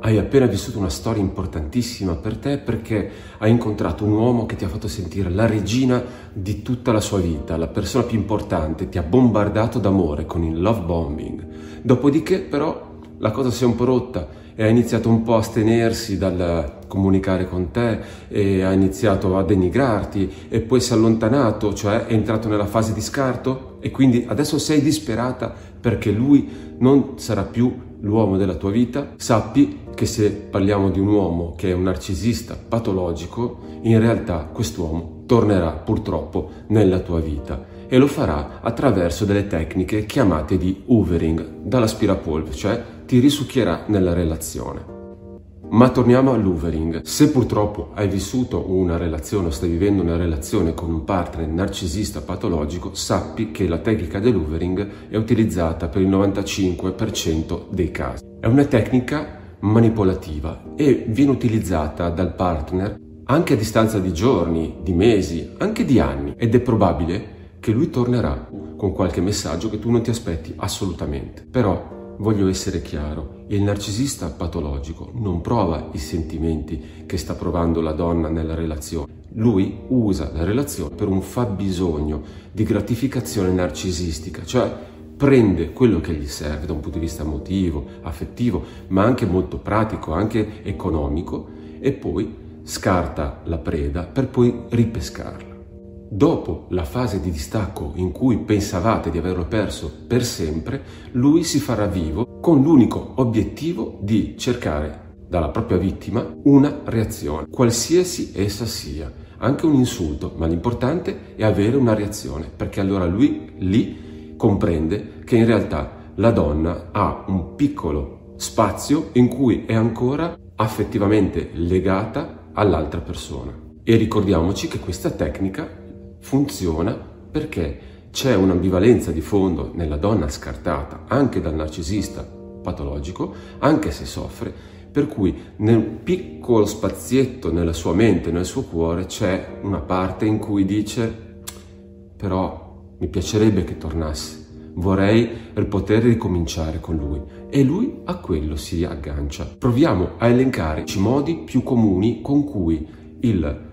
Hai appena vissuto una storia importantissima per te perché hai incontrato un uomo che ti ha fatto sentire la regina di tutta la sua vita, la persona più importante, ti ha bombardato d'amore con il love bombing. Dopodiché però la cosa si è un po' rotta e ha iniziato un po' a astenersi dal comunicare con te e ha iniziato a denigrarti e poi si è allontanato, cioè è entrato nella fase di scarto e quindi adesso sei disperata perché lui non sarà più l'uomo della tua vita, sappi che se parliamo di un uomo che è un narcisista patologico, in realtà quest'uomo tornerà purtroppo nella tua vita e lo farà attraverso delle tecniche chiamate di hoovering dall'aspirapolvere, cioè ti risucchierà nella relazione. Ma torniamo all'hoovering. Se purtroppo hai vissuto una relazione o stai vivendo una relazione con un partner narcisista patologico, sappi che la tecnica dell'hoovering è utilizzata per il 95% dei casi. È una tecnica manipolativa e viene utilizzata dal partner anche a distanza di giorni, di mesi, anche di anni ed è probabile che lui tornerà con qualche messaggio che tu non ti aspetti assolutamente. Però Voglio essere chiaro, il narcisista patologico non prova i sentimenti che sta provando la donna nella relazione. Lui usa la relazione per un fabbisogno di gratificazione narcisistica, cioè prende quello che gli serve da un punto di vista emotivo, affettivo, ma anche molto pratico, anche economico, e poi scarta la preda per poi ripescarla. Dopo la fase di distacco in cui pensavate di averlo perso per sempre, lui si farà vivo con l'unico obiettivo di cercare dalla propria vittima una reazione, qualsiasi essa sia, anche un insulto, ma l'importante è avere una reazione, perché allora lui lì comprende che in realtà la donna ha un piccolo spazio in cui è ancora affettivamente legata all'altra persona. E ricordiamoci che questa tecnica funziona perché c'è un'ambivalenza di fondo nella donna scartata anche dal narcisista patologico, anche se soffre, per cui nel piccolo spazietto nella sua mente, nel suo cuore, c'è una parte in cui dice però mi piacerebbe che tornasse, vorrei poter ricominciare con lui e lui a quello si aggancia. Proviamo a elencare i modi più comuni con cui il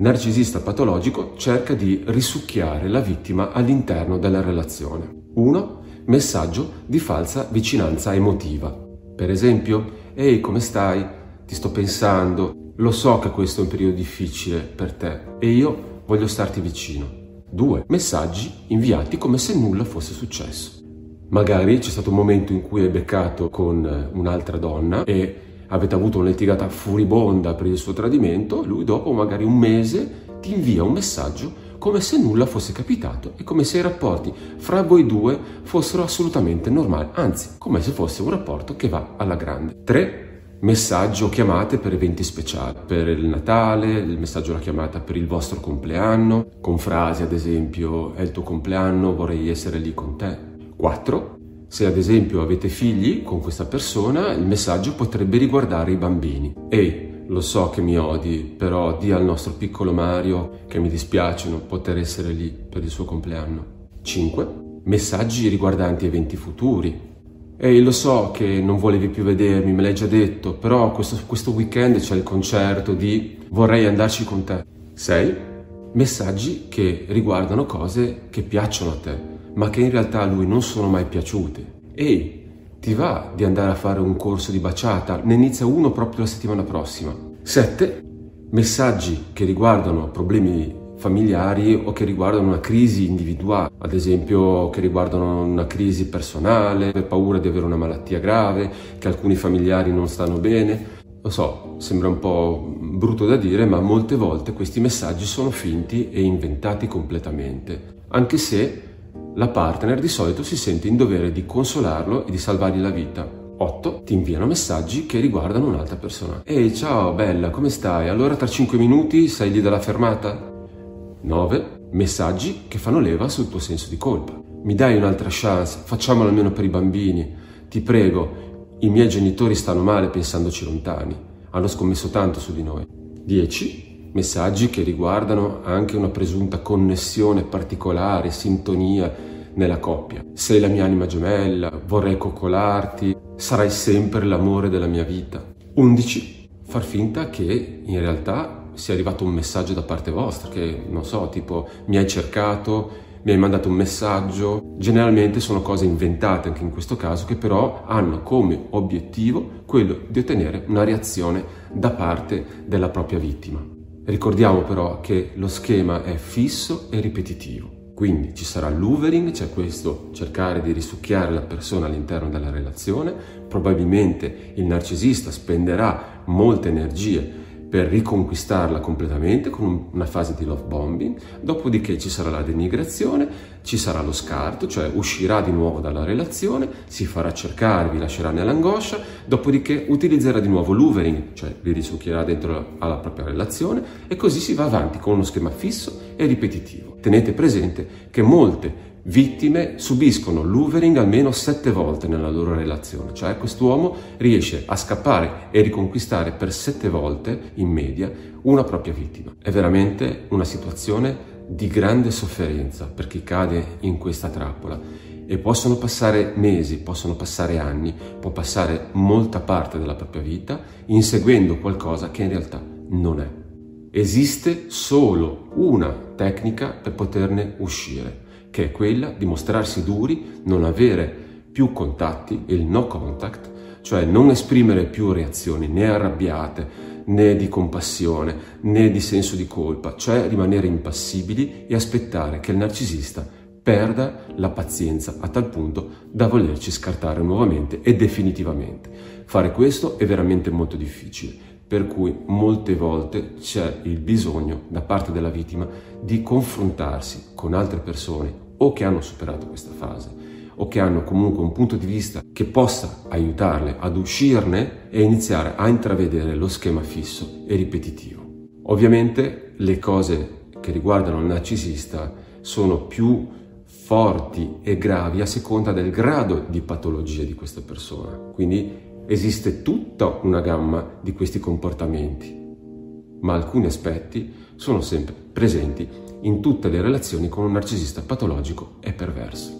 narcisista patologico cerca di risucchiare la vittima all'interno della relazione. 1. Messaggio di falsa vicinanza emotiva. Per esempio, ehi come stai? Ti sto pensando, lo so che questo è un periodo difficile per te e io voglio starti vicino. 2. Messaggi inviati come se nulla fosse successo. Magari c'è stato un momento in cui hai beccato con un'altra donna e avete avuto una litigata furibonda per il suo tradimento, lui dopo magari un mese ti invia un messaggio come se nulla fosse capitato e come se i rapporti fra voi due fossero assolutamente normali, anzi, come se fosse un rapporto che va alla grande. 3 messaggio chiamate per eventi speciali, per il Natale, il messaggio la chiamata per il vostro compleanno, con frasi ad esempio è il tuo compleanno, vorrei essere lì con te. 4. Se ad esempio avete figli con questa persona, il messaggio potrebbe riguardare i bambini. Ehi, lo so che mi odi, però di al nostro piccolo Mario che mi dispiace non poter essere lì per il suo compleanno. 5. Messaggi riguardanti eventi futuri. Ehi, lo so che non volevi più vedermi, me l'hai già detto, però questo, questo weekend c'è il concerto di vorrei andarci con te. 6. Messaggi che riguardano cose che piacciono a te ma che in realtà a lui non sono mai piaciute. Ehi, ti va di andare a fare un corso di baciata? Ne inizia uno proprio la settimana prossima. 7. Messaggi che riguardano problemi familiari o che riguardano una crisi individuale, ad esempio che riguardano una crisi personale, per paura di avere una malattia grave, che alcuni familiari non stanno bene. Lo so, sembra un po' brutto da dire, ma molte volte questi messaggi sono finti e inventati completamente, anche se la partner di solito si sente in dovere di consolarlo e di salvargli la vita. 8. Ti inviano messaggi che riguardano un'altra persona. Ehi, ciao, bella, come stai? Allora tra 5 minuti sei lì dalla fermata? 9. Messaggi che fanno leva sul tuo senso di colpa. Mi dai un'altra chance? Facciamolo almeno per i bambini. Ti prego, i miei genitori stanno male pensandoci lontani. Hanno scommesso tanto su di noi. 10 messaggi che riguardano anche una presunta connessione particolare, sintonia nella coppia. Sei la mia anima gemella, vorrei coccolarti, sarai sempre l'amore della mia vita. 11. Far finta che in realtà sia arrivato un messaggio da parte vostra, che non so, tipo mi hai cercato, mi hai mandato un messaggio, generalmente sono cose inventate anche in questo caso che però hanno come obiettivo quello di ottenere una reazione da parte della propria vittima. Ricordiamo però che lo schema è fisso e ripetitivo. Quindi ci sarà l'overing, cioè questo cercare di risucchiare la persona all'interno della relazione, probabilmente il narcisista spenderà molte energie per riconquistarla completamente con una fase di love bombing, dopodiché ci sarà la denigrazione, ci sarà lo scarto, cioè uscirà di nuovo dalla relazione, si farà cercare, vi lascerà nell'angoscia, dopodiché utilizzerà di nuovo l'overing, cioè vi risucchierà dentro alla propria relazione e così si va avanti con uno schema fisso e ripetitivo. Tenete presente che molte vittime subiscono l'overing almeno sette volte nella loro relazione, cioè quest'uomo riesce a scappare e riconquistare per sette volte in media una propria vittima. È veramente una situazione di grande sofferenza per chi cade in questa trappola e possono passare mesi, possono passare anni, può passare molta parte della propria vita inseguendo qualcosa che in realtà non è. Esiste solo una tecnica per poterne uscire che è quella di mostrarsi duri, non avere più contatti, il no contact, cioè non esprimere più reazioni né arrabbiate, né di compassione, né di senso di colpa, cioè rimanere impassibili e aspettare che il narcisista perda la pazienza a tal punto da volerci scartare nuovamente e definitivamente. Fare questo è veramente molto difficile per cui molte volte c'è il bisogno da parte della vittima di confrontarsi con altre persone o che hanno superato questa fase o che hanno comunque un punto di vista che possa aiutarle ad uscirne e iniziare a intravedere lo schema fisso e ripetitivo. Ovviamente le cose che riguardano il narcisista sono più forti e gravi a seconda del grado di patologia di questa persona. Quindi esiste tutta una gamma di questi comportamenti, ma alcuni aspetti sono sempre presenti in tutte le relazioni con un narcisista patologico e perverso.